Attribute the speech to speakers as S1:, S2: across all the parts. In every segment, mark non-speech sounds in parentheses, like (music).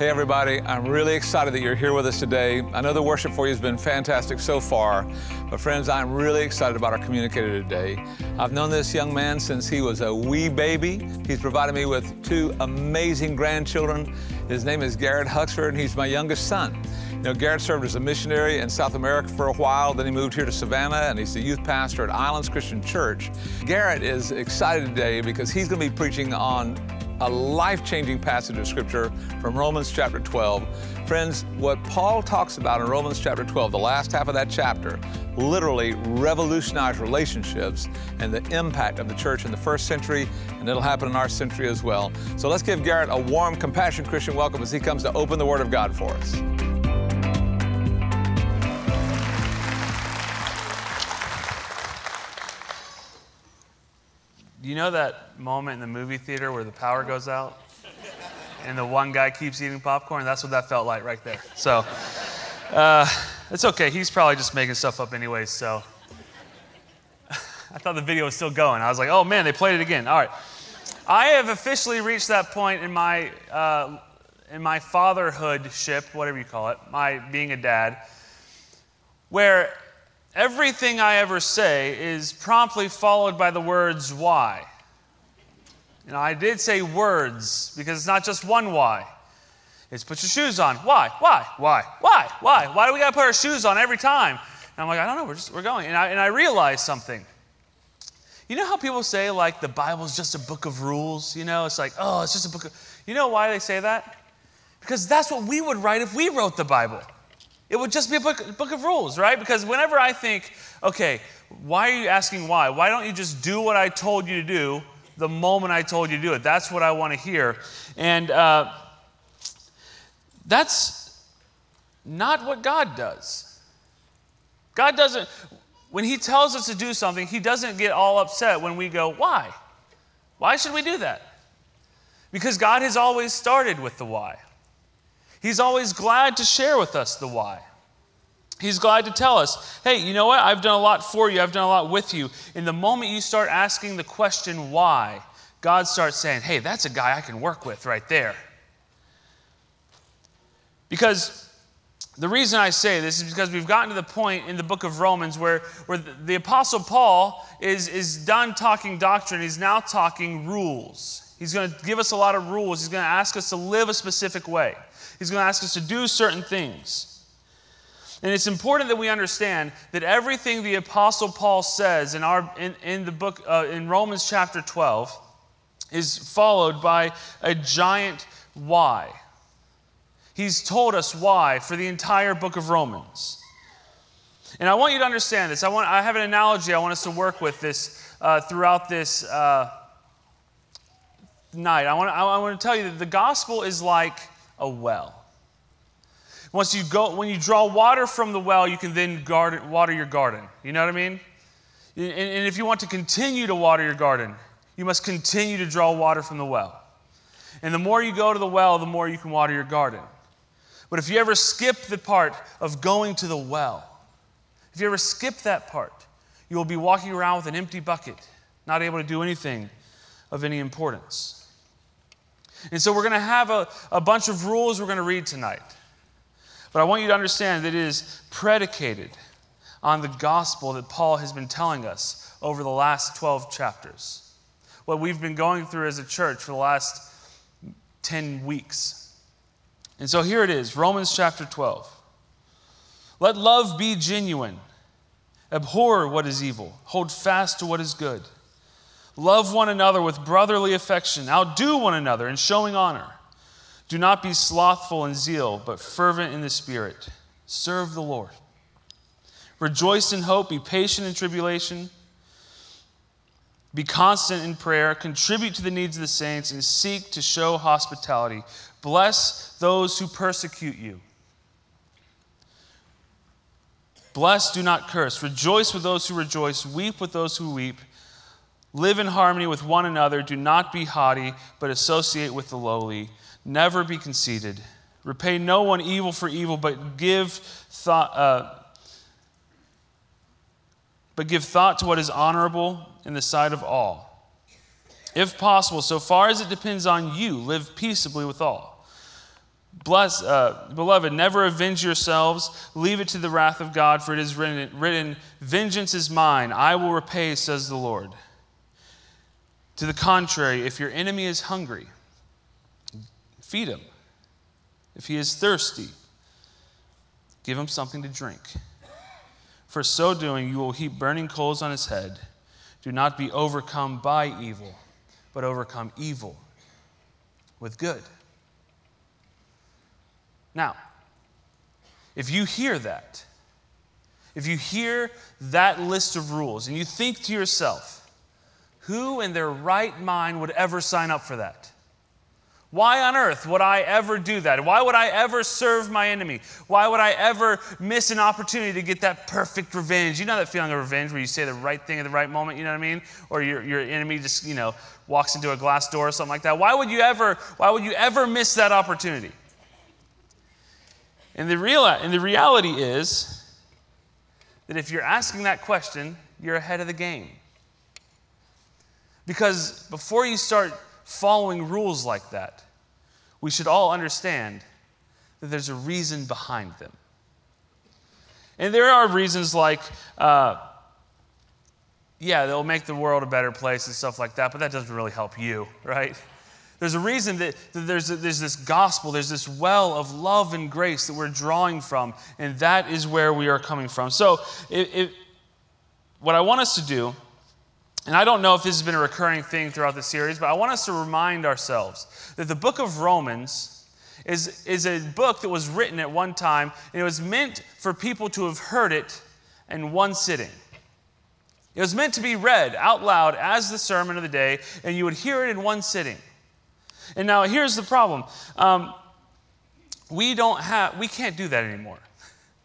S1: Hey, everybody, I'm really excited that you're here with us today. I know the worship for you has been fantastic so far, but friends, I'm really excited about our communicator today. I've known this young man since he was a wee baby. He's provided me with two amazing grandchildren. His name is Garrett Huxford, and he's my youngest son. You know, Garrett served as a missionary in South America for a while, then he moved here to Savannah, and he's the youth pastor at Islands Christian Church. Garrett is excited today because he's going to be preaching on a life changing passage of Scripture from Romans chapter 12. Friends, what Paul talks about in Romans chapter 12, the last half of that chapter, literally revolutionized relationships and the impact of the church in the first century, and it'll happen in our century as well. So let's give Garrett a warm, compassionate Christian welcome as he comes to open the Word of God for us.
S2: You know that moment in the movie theater where the power goes out and the one guy keeps eating popcorn? That's what that felt like right there. So uh, it's okay. He's probably just making stuff up anyway. So (laughs) I thought the video was still going. I was like, oh man, they played it again. All right. I have officially reached that point in my, uh, in my fatherhood ship, whatever you call it, my being a dad, where everything I ever say is promptly followed by the words why. You know, I did say words because it's not just one why. It's put your shoes on. Why? Why? Why? Why? Why? Why do we got to put our shoes on every time? And I'm like, I don't know. We're just we're going. And I and I realized something. You know how people say like the Bible's just a book of rules? You know, it's like, oh, it's just a book of. You know why they say that? Because that's what we would write if we wrote the Bible. It would just be a book, book of rules, right? Because whenever I think, okay, why are you asking why? Why don't you just do what I told you to do the moment I told you to do it? That's what I want to hear. And uh, that's not what God does. God doesn't, when He tells us to do something, He doesn't get all upset when we go, why? Why should we do that? Because God has always started with the why. He's always glad to share with us the why. He's glad to tell us, hey, you know what? I've done a lot for you, I've done a lot with you. In the moment you start asking the question why, God starts saying, hey, that's a guy I can work with right there. Because the reason I say this is because we've gotten to the point in the book of Romans where, where the, Apostle Paul is, is done talking doctrine, he's now talking rules. He's going to give us a lot of rules, he's going to ask us to live a specific way. He's going to ask us to do certain things. And it's important that we understand that everything the Apostle Paul says in, our, in, in the book, uh, in Romans chapter 12, is followed by a giant why. He's told us why for the entire book of Romans. And I want you to understand this. I, want, I have an analogy I want us to work with this uh, throughout this uh, night. I want, I want to tell you that the gospel is like a well. Once you go, when you draw water from the well, you can then garden, water your garden. You know what I mean? And, and if you want to continue to water your garden, you must continue to draw water from the well. And the more you go to the well, the more you can water your garden. But if you ever skip the part of going to the well, if you ever skip that part, you will be walking around with an empty bucket, not able to do anything of any importance. And so we're going to have a, a bunch of rules we're going to read tonight. But I want you to understand that it is predicated on the gospel that Paul has been telling us over the last 12 chapters. What we've been going through as a church for the last 10 weeks. And so here it is Romans chapter 12. Let love be genuine. Abhor what is evil. Hold fast to what is good. Love one another with brotherly affection. Outdo one another in showing honor. Do not be slothful in zeal, but fervent in the Spirit. Serve the Lord. Rejoice in hope. Be patient in tribulation. Be constant in prayer. Contribute to the needs of the saints and seek to show hospitality. Bless those who persecute you. Bless, do not curse. Rejoice with those who rejoice. Weep with those who weep. Live in harmony with one another. Do not be haughty, but associate with the lowly. Never be conceited. Repay no one evil for evil, but give thought. Uh, but give thought to what is honorable in the sight of all. If possible, so far as it depends on you, live peaceably with all. Bless, uh, beloved, never avenge yourselves. Leave it to the wrath of God, for it is written, written, Vengeance is mine, I will repay, says the Lord. To the contrary, if your enemy is hungry, feed him. If he is thirsty, give him something to drink. For so doing, you will heap burning coals on his head. Do not be overcome by evil, but overcome evil with good. Now, if you hear that, if you hear that list of rules and you think to yourself, who in their right mind would ever sign up for that? Why on earth would I ever do that? Why would I ever serve my enemy? Why would I ever miss an opportunity to get that perfect revenge? You know that feeling of revenge where you say the right thing at the right moment, you know what I mean? Or your, your enemy just, you know, walks into a glass door or something like that. Why would you ever, why would you ever miss that opportunity? And the, real, and the reality is that if you're asking that question, you're ahead of the game. Because before you start following rules like that, we should all understand that there's a reason behind them. And there are reasons like, uh, yeah, they'll make the world a better place and stuff like that, but that doesn't really help you, right? There's a reason that, that there's, a, there's this gospel, there's this well of love and grace that we're drawing from, and that is where we are coming from. So, it, it, what I want us to do, and I don't know if this has been a recurring thing throughout the series, but I want us to remind ourselves that the book of Romans is, is a book that was written at one time, and it was meant for people to have heard it in one sitting. It was meant to be read out loud as the sermon of the day, and you would hear it in one sitting. And now here's the problem. Um, we don't have, we can't do that anymore.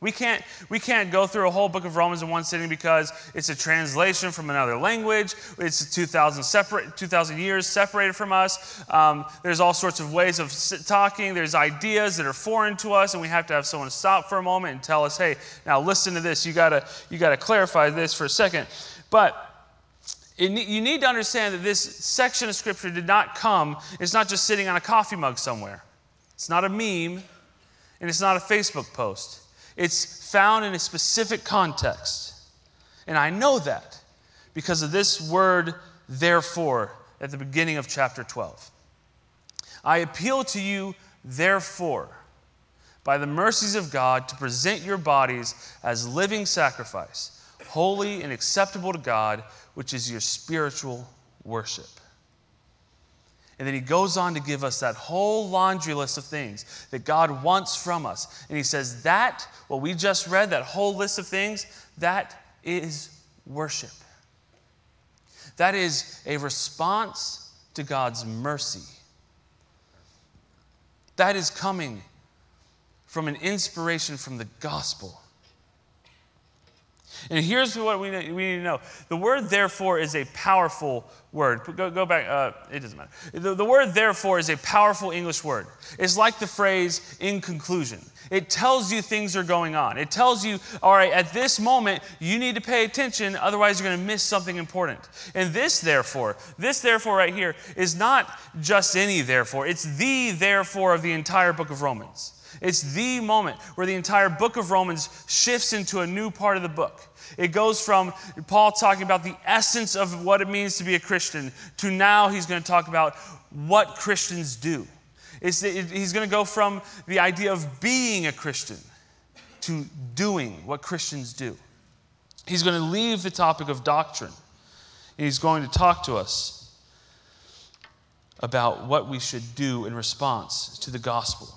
S2: We can't, we can't go through a whole book of Romans in one sitting because it's a translation from another language. It's 2,000, separate, 2,000 years separated from us. Um, there's all sorts of ways of talking. There's ideas that are foreign to us, and we have to have someone stop for a moment and tell us, hey, now listen to this. You gotta, you gotta clarify this for a second. But it, you need to understand that this section of Scripture did not come, it's not just sitting on a coffee mug somewhere. It's not a meme, and it's not a Facebook post. It's found in a specific context. And I know that because of this word, therefore, at the beginning of chapter 12. I appeal to you, therefore, by the mercies of God, to present your bodies as living sacrifice, holy and acceptable to God which is your spiritual worship. And then he goes on to give us that whole laundry list of things that God wants from us. And he says, That, what we just read, that whole list of things, that is worship. That is a response to God's mercy. That is coming from an inspiration from the gospel. And here's what we need, we need to know the word therefore is a powerful word. Go, go back, uh, it doesn't matter. The, the word therefore is a powerful English word. It's like the phrase in conclusion. It tells you things are going on. It tells you, all right, at this moment, you need to pay attention, otherwise, you're going to miss something important. And this, therefore, this, therefore, right here, is not just any therefore, it's the therefore of the entire book of Romans. It's the moment where the entire book of Romans shifts into a new part of the book. It goes from Paul talking about the essence of what it means to be a Christian to now he's going to talk about what Christians do. It's, it, he's going to go from the idea of being a Christian to doing what Christians do. He's going to leave the topic of doctrine. And he's going to talk to us about what we should do in response to the gospel.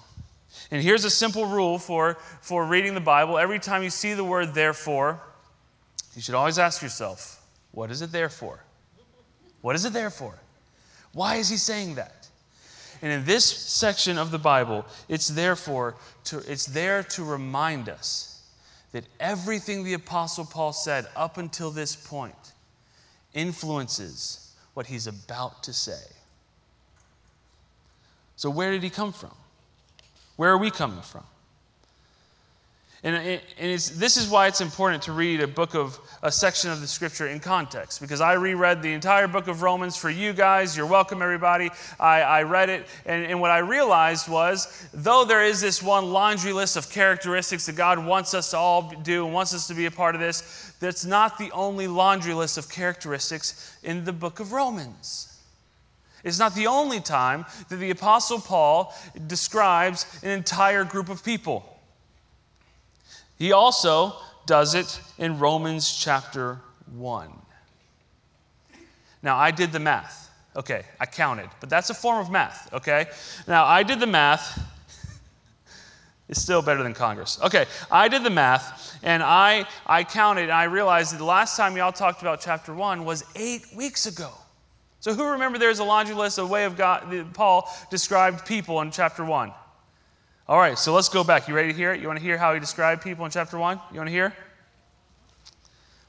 S2: And here's a simple rule for, for reading the Bible. Every time you see the word therefore, you should always ask yourself, what is it there for? What is it there for? Why is he saying that? And in this section of the Bible, it's therefore to, it's there to remind us that everything the Apostle Paul said up until this point influences what he's about to say. So, where did he come from? Where are we coming from? And, and this is why it's important to read a book of a section of the scripture in context because I reread the entire book of Romans for you guys. You're welcome, everybody. I, I read it, and, and what I realized was though there is this one laundry list of characteristics that God wants us to all do and wants us to be a part of this, that's not the only laundry list of characteristics in the book of Romans. It's not the only time that the Apostle Paul describes an entire group of people. He also does it in Romans chapter 1. Now, I did the math. Okay, I counted, but that's a form of math, okay? Now, I did the math. (laughs) It's still better than Congress. Okay, I did the math and I, I counted and I realized that the last time y'all talked about chapter 1 was eight weeks ago. So, who remember there's a laundry list, a way of God, Paul described people in chapter 1? All right, so let's go back. You ready to hear it? You want to hear how he described people in chapter 1? You want to hear?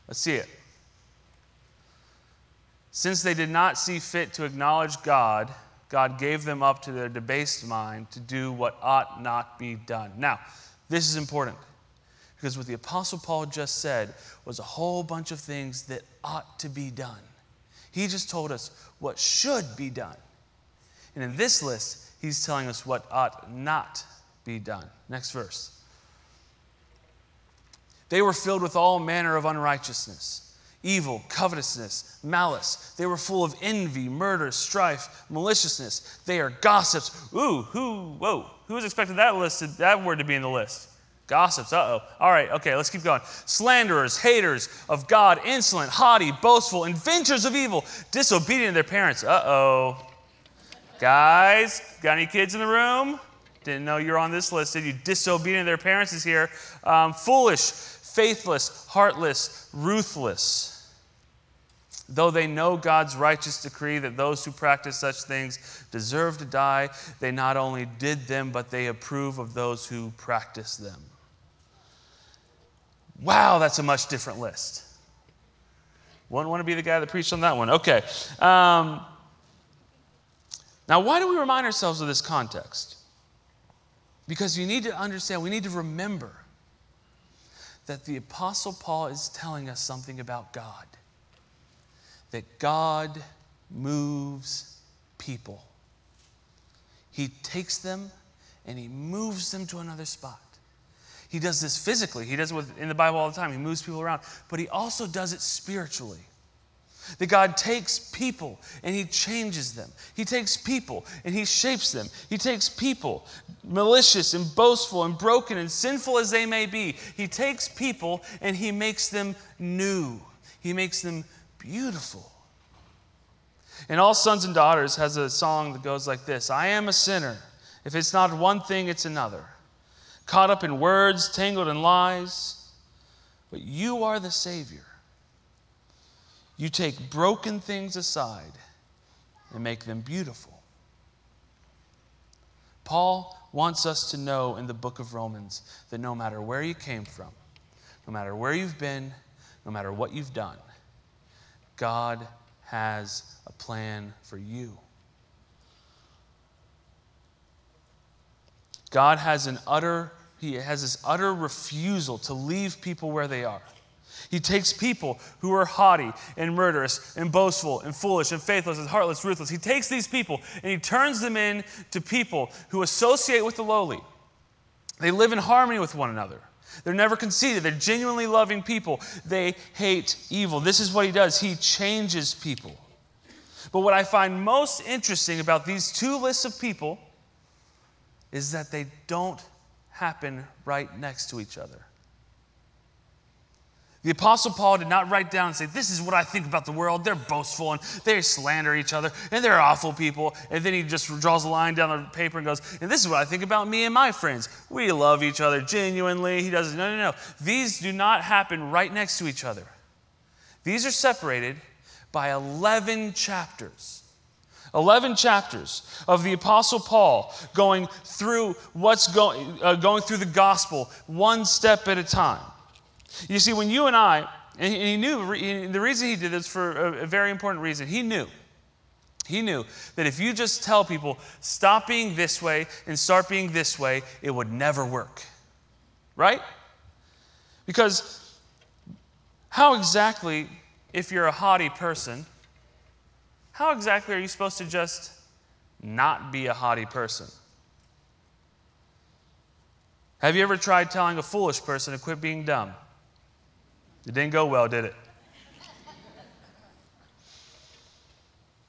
S2: Let's see it. Since they did not see fit to acknowledge God, God gave them up to their debased mind to do what ought not be done. Now, this is important because what the Apostle Paul just said was a whole bunch of things that ought to be done. He just told us what should be done. And in this list, he's telling us what ought not be done. Next verse. They were filled with all manner of unrighteousness, evil, covetousness, malice. They were full of envy, murder, strife, maliciousness. They are gossips. Ooh, who, whoa, who was expecting that list, that word to be in the list? Gossips, uh oh. All right, okay, let's keep going. Slanderers, haters of God, insolent, haughty, boastful, inventors of evil, disobedient to their parents. Uh oh. Guys, got any kids in the room? Didn't know you're on this list. Did you disobedient to their parents is here. Um, foolish, faithless, heartless, ruthless. Though they know God's righteous decree that those who practice such things deserve to die, they not only did them, but they approve of those who practice them. Wow, that's a much different list. Wouldn't want to be the guy that preached on that one. Okay. Um, now, why do we remind ourselves of this context? Because you need to understand, we need to remember that the Apostle Paul is telling us something about God. That God moves people. He takes them and he moves them to another spot. He does this physically. He does it in the Bible all the time. He moves people around. But he also does it spiritually. That God takes people and He changes them. He takes people and He shapes them. He takes people, malicious and boastful and broken and sinful as they may be, He takes people and He makes them new. He makes them beautiful. And All Sons and Daughters has a song that goes like this I am a sinner. If it's not one thing, it's another. Caught up in words, tangled in lies. But you are the Savior. You take broken things aside and make them beautiful. Paul wants us to know in the book of Romans that no matter where you came from, no matter where you've been, no matter what you've done, God has a plan for you. God has an utter he has this utter refusal to leave people where they are. He takes people who are haughty and murderous and boastful and foolish and faithless and heartless, ruthless. He takes these people and he turns them into people who associate with the lowly. They live in harmony with one another. They're never conceited. They're genuinely loving people. They hate evil. This is what he does. He changes people. But what I find most interesting about these two lists of people is that they don't happen right next to each other. The Apostle Paul did not write down and say, This is what I think about the world. They're boastful and they slander each other and they're awful people. And then he just draws a line down the paper and goes, And this is what I think about me and my friends. We love each other genuinely. He doesn't, No, no, no. These do not happen right next to each other. These are separated by 11 chapters. 11 chapters of the apostle paul going through what's going, uh, going through the gospel one step at a time you see, when you and I, and he knew, the reason he did this for a very important reason, he knew. He knew that if you just tell people, stop being this way and start being this way, it would never work. Right? Because how exactly, if you're a haughty person, how exactly are you supposed to just not be a haughty person? Have you ever tried telling a foolish person to quit being dumb? It didn't go well, did it?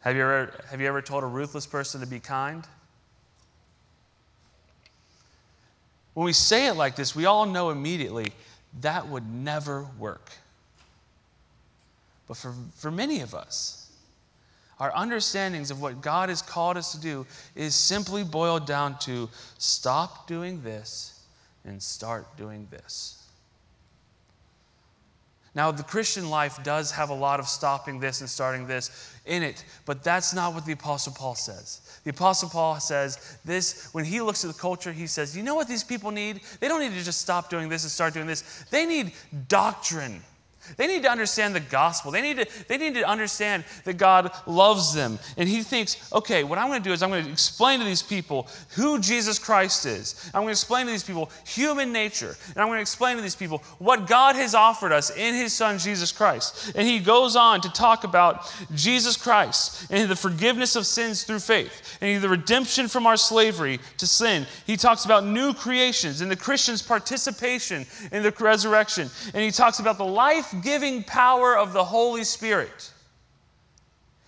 S2: have, you ever, have you ever told a ruthless person to be kind? When we say it like this, we all know immediately that would never work. But for, for many of us, our understandings of what God has called us to do is simply boiled down to stop doing this and start doing this. Now, the Christian life does have a lot of stopping this and starting this in it, but that's not what the Apostle Paul says. The Apostle Paul says this when he looks at the culture, he says, You know what these people need? They don't need to just stop doing this and start doing this, they need doctrine. They need to understand the gospel. They need to, they need to understand that God loves them. And he thinks, okay, what I'm going to do is I'm going to explain to these people who Jesus Christ is. I'm going to explain to these people human nature. And I'm going to explain to these people what God has offered us in his son Jesus Christ. And he goes on to talk about Jesus Christ and the forgiveness of sins through faith and the redemption from our slavery to sin. He talks about new creations and the Christian's participation in the resurrection. And he talks about the life giving power of the Holy Spirit.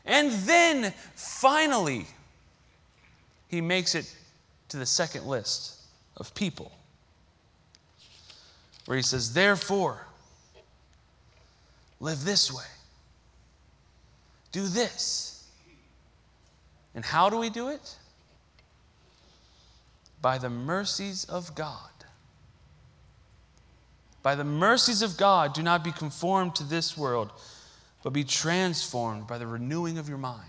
S2: And then finally, he makes it to the second list of people, where he says, Therefore, live this way, do this. And how do we do it? By the mercies of God. By the mercies of God, do not be conformed to this world, but be transformed by the renewing of your mind.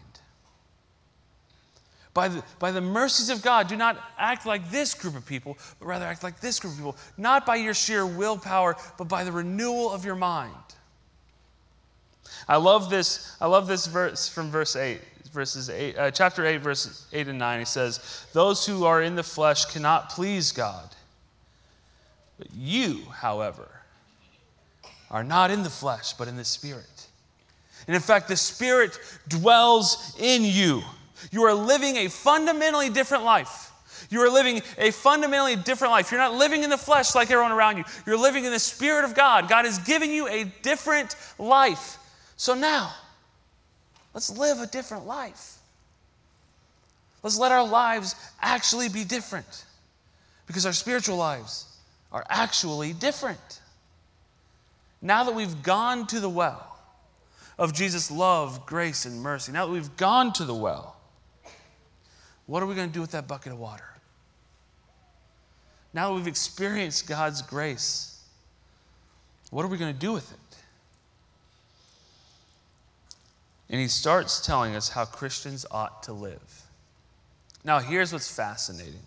S2: By the, by the mercies of God, do not act like this group of people, but rather act like this group of people, not by your sheer willpower, but by the renewal of your mind. I love this, I love this verse from verse 8 verses 8, uh, chapter 8, verses 8 and 9. He says, Those who are in the flesh cannot please God. But you, however, are not in the flesh, but in the Spirit. And in fact, the Spirit dwells in you. You are living a fundamentally different life. You are living a fundamentally different life. You're not living in the flesh like everyone around you. You're living in the Spirit of God. God is giving you a different life. So now, let's live a different life. Let's let our lives actually be different because our spiritual lives are actually different. Now that we've gone to the well of Jesus' love, grace, and mercy, now that we've gone to the well, what are we going to do with that bucket of water? Now that we've experienced God's grace, what are we going to do with it? And he starts telling us how Christians ought to live. Now, here's what's fascinating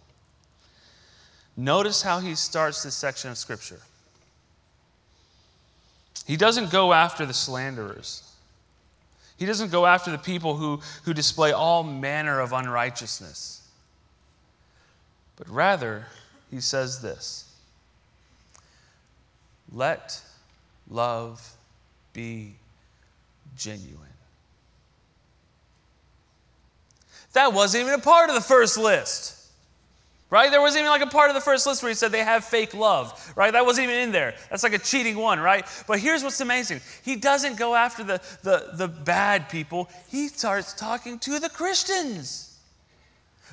S2: Notice how he starts this section of Scripture. He doesn't go after the slanderers. He doesn't go after the people who, who display all manner of unrighteousness. But rather, he says this Let love be genuine. That wasn't even a part of the first list. Right? There wasn't even like a part of the first list where he said they have fake love, right? That wasn't even in there. That's like a cheating one, right? But here's what's amazing he doesn't go after the, the, the bad people, he starts talking to the Christians.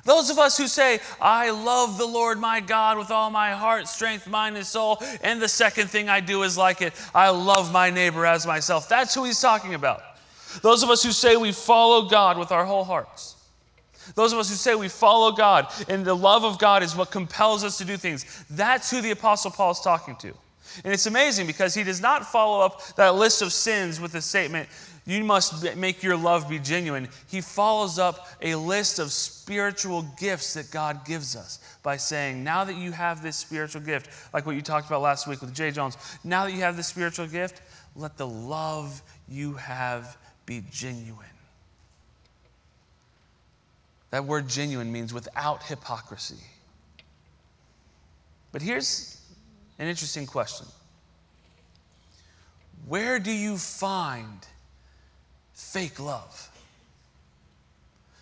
S2: Those of us who say, I love the Lord my God with all my heart, strength, mind, and soul, and the second thing I do is like it, I love my neighbor as myself. That's who he's talking about. Those of us who say we follow God with our whole hearts. Those of us who say we follow God and the love of God is what compels us to do things, that's who the Apostle Paul is talking to. And it's amazing because he does not follow up that list of sins with the statement, you must make your love be genuine. He follows up a list of spiritual gifts that God gives us by saying, now that you have this spiritual gift, like what you talked about last week with Jay Jones, now that you have this spiritual gift, let the love you have be genuine. That word genuine means without hypocrisy. But here's an interesting question where do you find fake love?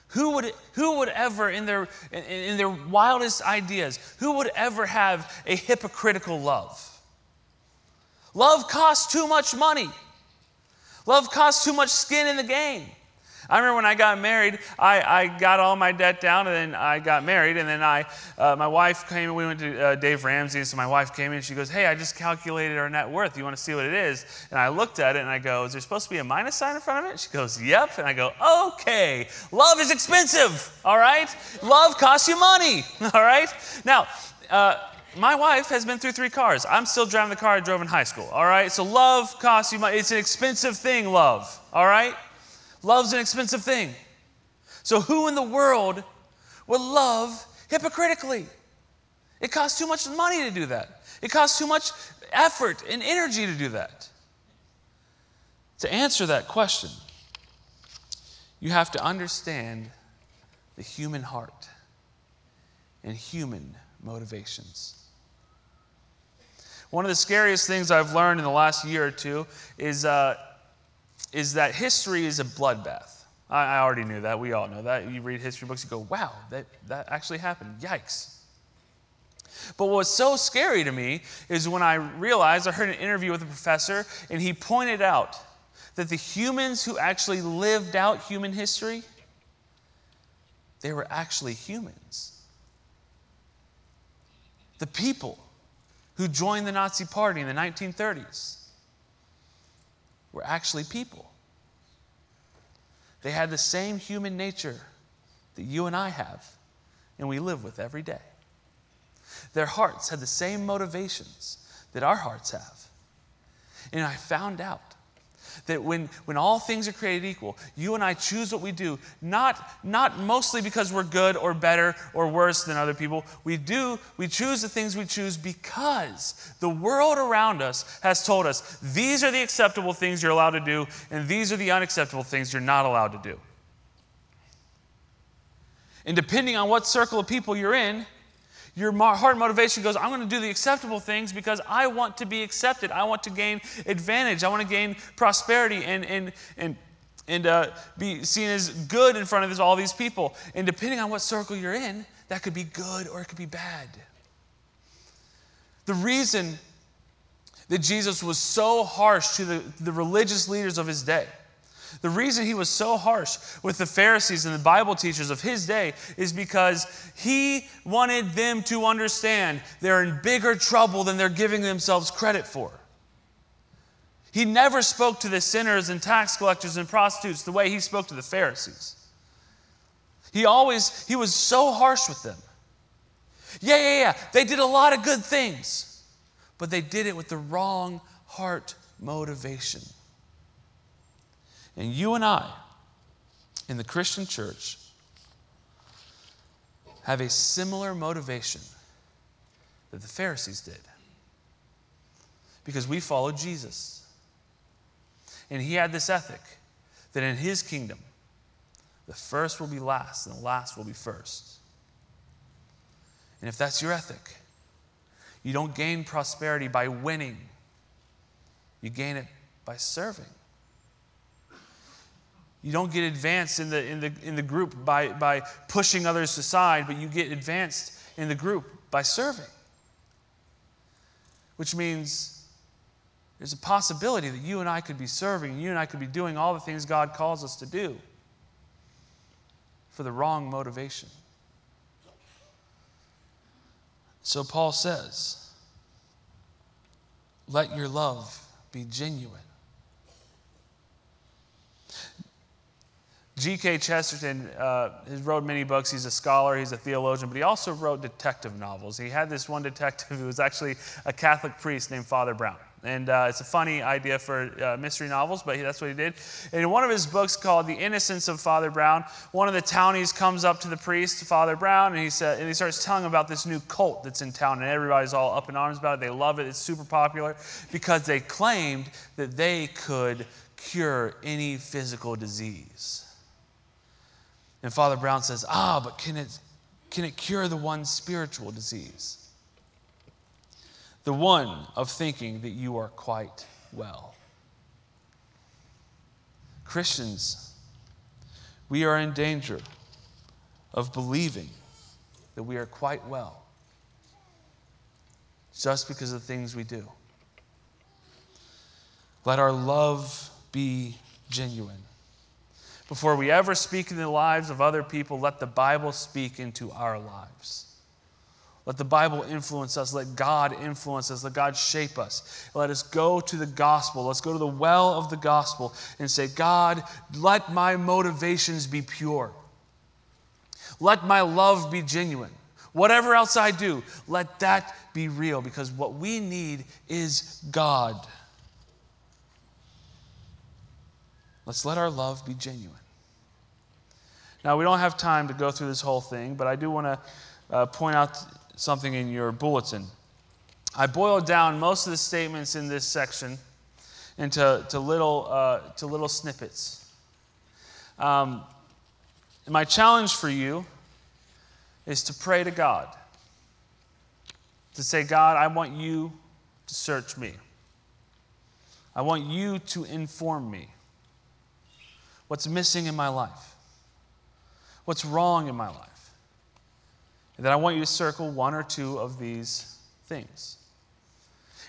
S2: Who would, who would ever, in their, in, in their wildest ideas, who would ever have a hypocritical love? Love costs too much money. Love costs too much skin in the game. I remember when I got married, I, I got all my debt down, and then I got married, and then I, uh, my wife came, and we went to uh, Dave Ramsey, and so my wife came in, and she goes, hey, I just calculated our net worth. You want to see what it is? And I looked at it, and I go, is there supposed to be a minus sign in front of it? She goes, yep. And I go, okay, love is expensive, all right? Love costs you money, (laughs) all right? Now, uh, my wife has been through three cars. I'm still driving the car I drove in high school, all right? So love costs you money. It's an expensive thing, love, all right? Love's an expensive thing. So who in the world would love hypocritically? It costs too much money to do that. It costs too much effort and energy to do that. To answer that question, you have to understand the human heart and human motivations. One of the scariest things I've learned in the last year or two is, uh, is that history is a bloodbath. I, I already knew that. We all know that. You read history books, you go, wow, that, that actually happened. Yikes. But what's so scary to me is when I realized I heard an interview with a professor, and he pointed out that the humans who actually lived out human history, they were actually humans. The people who joined the Nazi Party in the 1930s were actually people. They had the same human nature that you and I have, and we live with every day. Their hearts had the same motivations that our hearts have. And I found out that when, when all things are created equal, you and I choose what we do, not, not mostly because we're good or better or worse than other people. We do, we choose the things we choose because the world around us has told us these are the acceptable things you're allowed to do, and these are the unacceptable things you're not allowed to do. And depending on what circle of people you're in, your heart motivation goes, I'm going to do the acceptable things because I want to be accepted. I want to gain advantage. I want to gain prosperity and, and, and, and uh, be seen as good in front of all these people. And depending on what circle you're in, that could be good or it could be bad. The reason that Jesus was so harsh to the, the religious leaders of his day the reason he was so harsh with the Pharisees and the Bible teachers of his day is because he wanted them to understand they're in bigger trouble than they're giving themselves credit for. He never spoke to the sinners and tax collectors and prostitutes the way he spoke to the Pharisees. He always, he was so harsh with them. Yeah, yeah, yeah, they did a lot of good things, but they did it with the wrong heart motivation. And you and I, in the Christian church, have a similar motivation that the Pharisees did. Because we followed Jesus. And he had this ethic that in his kingdom, the first will be last and the last will be first. And if that's your ethic, you don't gain prosperity by winning, you gain it by serving. You don't get advanced in the, in the, in the group by, by pushing others aside, but you get advanced in the group by serving. Which means there's a possibility that you and I could be serving, you and I could be doing all the things God calls us to do for the wrong motivation. So Paul says, let your love be genuine. G.K. Chesterton uh, has wrote many books. He's a scholar, he's a theologian, but he also wrote detective novels. He had this one detective who was actually a Catholic priest named Father Brown. And uh, it's a funny idea for uh, mystery novels, but he, that's what he did. And in one of his books called The Innocence of Father Brown, one of the townies comes up to the priest, Father Brown, and he, said, and he starts telling about this new cult that's in town. And everybody's all up in arms about it. They love it. It's super popular because they claimed that they could cure any physical disease. And Father Brown says, Ah, but can it, can it cure the one spiritual disease? The one of thinking that you are quite well. Christians, we are in danger of believing that we are quite well just because of the things we do. Let our love be genuine. Before we ever speak in the lives of other people, let the Bible speak into our lives. Let the Bible influence us. Let God influence us. Let God shape us. Let us go to the gospel. Let's go to the well of the gospel and say, God, let my motivations be pure. Let my love be genuine. Whatever else I do, let that be real because what we need is God. Let's let our love be genuine. Now, we don't have time to go through this whole thing, but I do want to uh, point out something in your bulletin. I boiled down most of the statements in this section into to little, uh, to little snippets. Um, my challenge for you is to pray to God. To say, God, I want you to search me. I want you to inform me. What's missing in my life? What's wrong in my life? And then I want you to circle one or two of these things.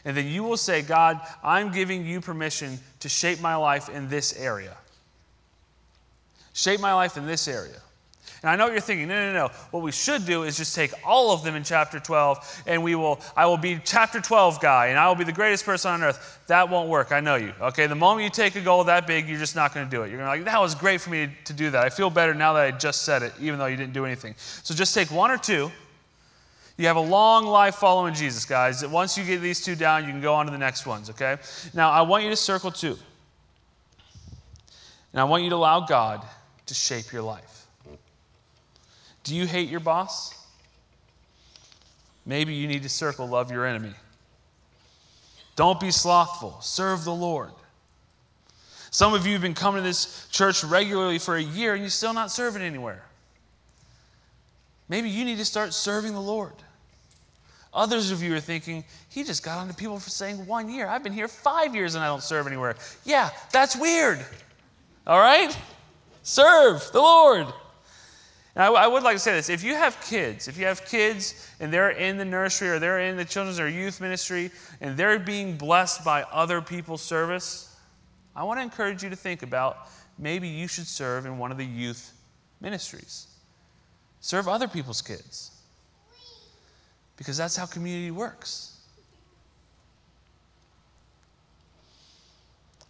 S2: And then you will say, God, I'm giving you permission to shape my life in this area. Shape my life in this area. And I know what you're thinking, no, no, no. What we should do is just take all of them in chapter 12, and we will, I will be chapter 12 guy, and I will be the greatest person on earth. That won't work. I know you. Okay, the moment you take a goal that big, you're just not going to do it. You're going to like, that was great for me to do that. I feel better now that I just said it, even though you didn't do anything. So just take one or two. You have a long life following Jesus, guys. Once you get these two down, you can go on to the next ones, okay? Now, I want you to circle two. And I want you to allow God to shape your life. Do you hate your boss? Maybe you need to circle love your enemy. Don't be slothful, serve the Lord. Some of you have been coming to this church regularly for a year and you're still not serving anywhere. Maybe you need to start serving the Lord. Others of you are thinking, he just got on to people for saying one year. I've been here five years and I don't serve anywhere. Yeah, that's weird. All right? Serve the Lord. I, would like to say this if you have kids, if you have kids and they're in the nursery or they're in the children's or youth ministry and they're being blessed by other people's service, I want to encourage you to think about maybe you should serve in one of the youth ministries. Serve other people's kids. Because that's how community works.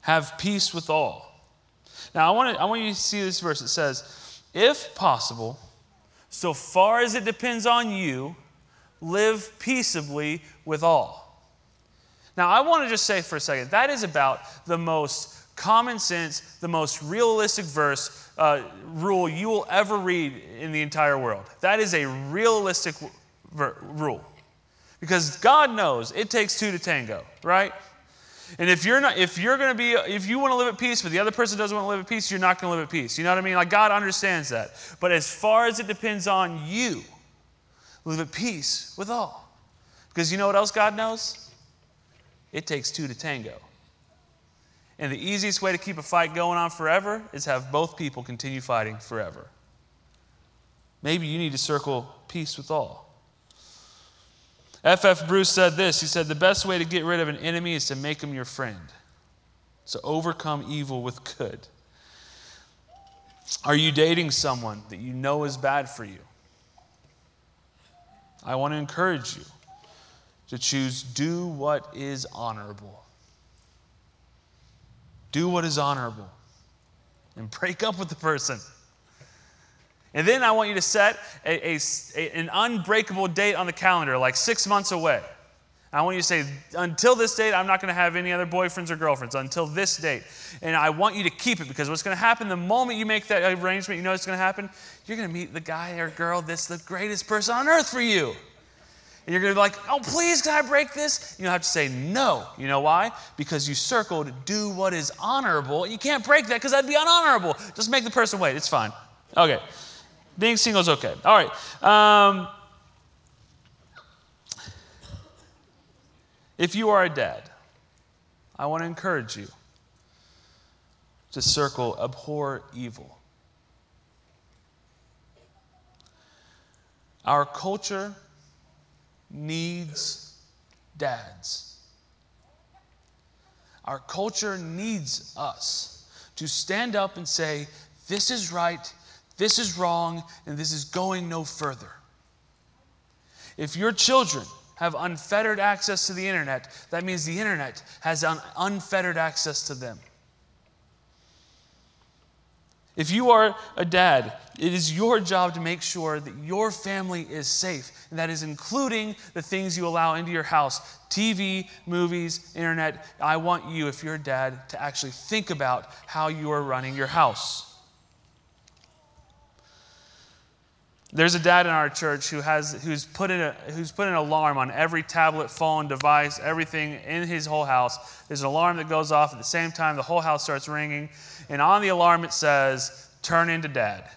S2: Have peace with all. Now, I want, to, I want you to see this verse. It says, if possible, so far as it depends on you, live peaceably with all. Now, I want to just say for a second that is about the most common sense, the most realistic verse, uh, rule you will ever read in the entire world. That is a realistic ver- rule. Because God knows it takes two to tango, right? And if you're not, if you're going to be, if you want to live at peace, but the other person doesn't want to live at peace, you're not going to live at peace. You know what I mean? Like God understands that. But as far as it depends on you, live at peace with all. Because you know what else God knows? It takes two to tango. And the easiest way to keep a fight going on forever is have both people continue fighting forever. Maybe you need to circle peace with all. F.F. F. Bruce said this He said, The best way to get rid of an enemy is to make him your friend. So overcome evil with good. Are you dating someone that you know is bad for you? I want to encourage you to choose do what is honorable. Do what is honorable and break up with the person. And then I want you to set a, a, a, an unbreakable date on the calendar, like six months away. I want you to say, until this date, I'm not going to have any other boyfriends or girlfriends, until this date. And I want you to keep it because what's going to happen the moment you make that arrangement, you know what's going to happen? You're going to meet the guy or girl that's the greatest person on earth for you. And you're going to be like, oh, please, can I break this? You have to say no. You know why? Because you circled do what is honorable. You can't break that because that'd be unhonorable. Just make the person wait. It's fine. Okay. Being single is okay. All right. Um, if you are a dad, I want to encourage you to circle abhor evil. Our culture needs dads. Our culture needs us to stand up and say, This is right, this is wrong, and this is going no further. If your children have unfettered access to the internet, that means the internet has un- unfettered access to them. If you are a dad, it is your job to make sure that your family is safe. And that is including the things you allow into your house TV, movies, internet. I want you, if you're a dad, to actually think about how you are running your house. There's a dad in our church who has who's put in a who's put an alarm on every tablet, phone, device, everything in his whole house. There's an alarm that goes off at the same time the whole house starts ringing, and on the alarm it says, "Turn into dad."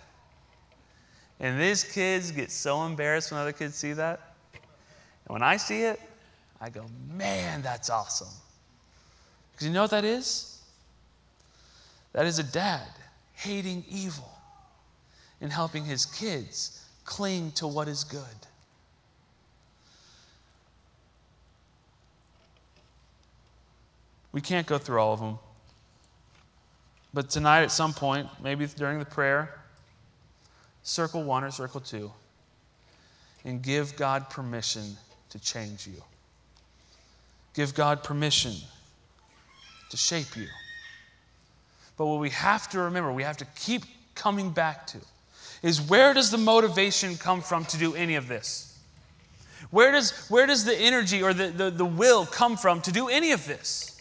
S2: And these kids get so embarrassed when other kids see that. And when I see it, I go, "Man, that's awesome." Because you know what that is? That is a dad hating evil and helping his kids cling to what is good. We can't go through all of them. But tonight, at some point, maybe during the prayer, circle one or circle two and give God permission to change you. Give God permission to shape you. But what we have to remember, we have to keep coming back to, is where does the motivation come from to do any of this? Where does, where does the energy or the, the, the will come from to do any of this?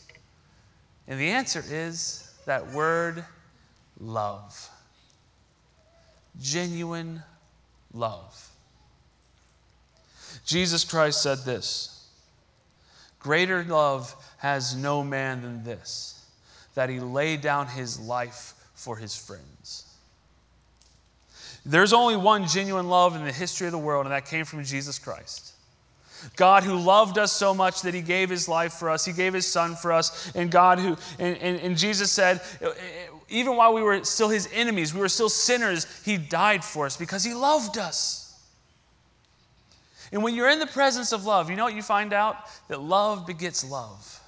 S2: And the answer is that word love. Genuine love. Jesus Christ said this Greater love has no man than this, that he lay down his life for his friends. There's only one genuine love in the history of the world, and that came from Jesus Christ. God who loved us so much that he gave his life for us, he gave his son for us, and God who, and, and, and, Jesus said, even while we were still his enemies, we were still sinners, he died for us because he loved us. And when you're in the presence of love, you know what you find out? That love begets love.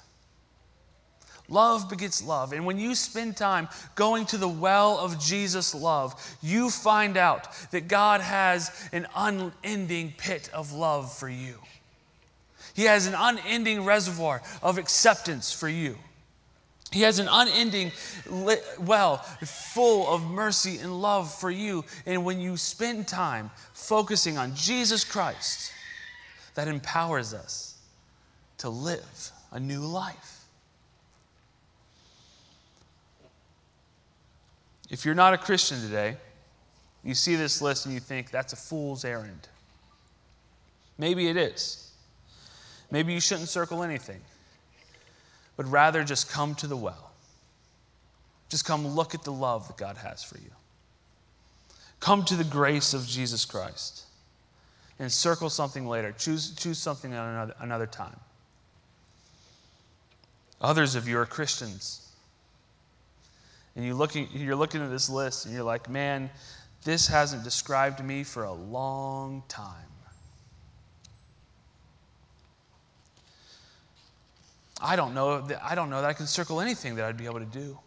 S2: Love begets love. And when you spend time going to the well of Jesus' love, you find out that God has an unending pit of love for you. He has an unending reservoir of acceptance for you. He has an unending well full of mercy and love for you. And when you spend time focusing on Jesus Christ, that empowers us to live a new life. If you're not a Christian today, you see this list and you think that's a fool's errand. Maybe it is. Maybe you shouldn't circle anything, but rather just come to the well. Just come look at the love that God has for you. Come to the grace of Jesus Christ and circle something later. Choose, choose something another, another time. Others of you are Christians and you looking, you're looking at this list and you're like, man, this hasn't described me for a long time. I don't know that, I don't know that I can circle anything that I'd be able to do.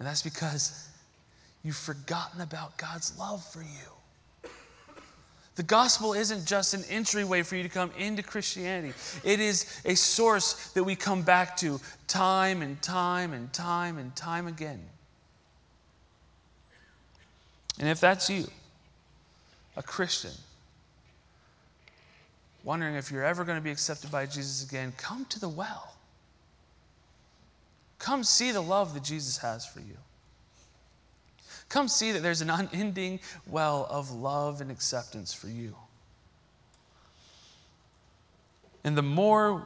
S2: And that's because you've forgotten about God's love for you. The gospel isn't just an entryway for you to come into Christianity, it is a source that we come back to time and time and time and time again. And if that's you, a Christian, wondering if you're ever going to be accepted by Jesus again, come to the well. Come see the love that Jesus has for you. Come see that there's an unending well of love and acceptance for you. And the more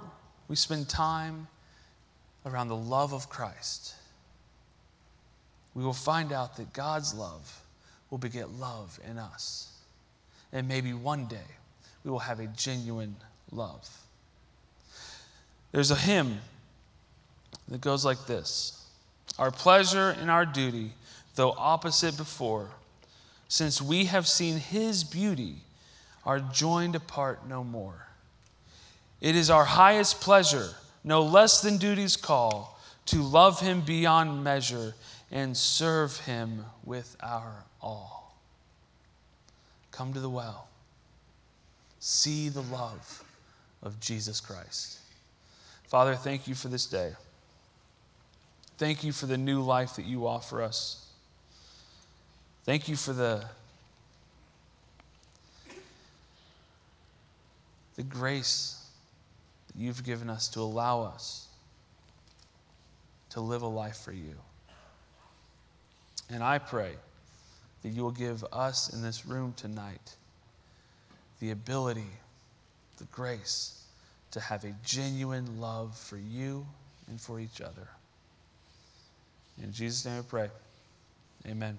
S2: we spend time around the love of Christ, we will find out that God's love will beget love in us. And maybe one day we will have a genuine love. There's a hymn that goes like this Our pleasure and our duty, though opposite before, since we have seen his beauty, are joined apart no more. It is our highest pleasure, no less than duty's call, to love him beyond measure and serve him with our all. Come to the well. See the love of Jesus Christ. Father, thank you for this day. Thank you for the new life that you offer us. Thank you for the, the grace that you've given us to allow us to live a life for you. And I pray that you will give us in this room tonight the ability, the grace to have a genuine love for you and for each other. In Jesus' name I pray. Amen.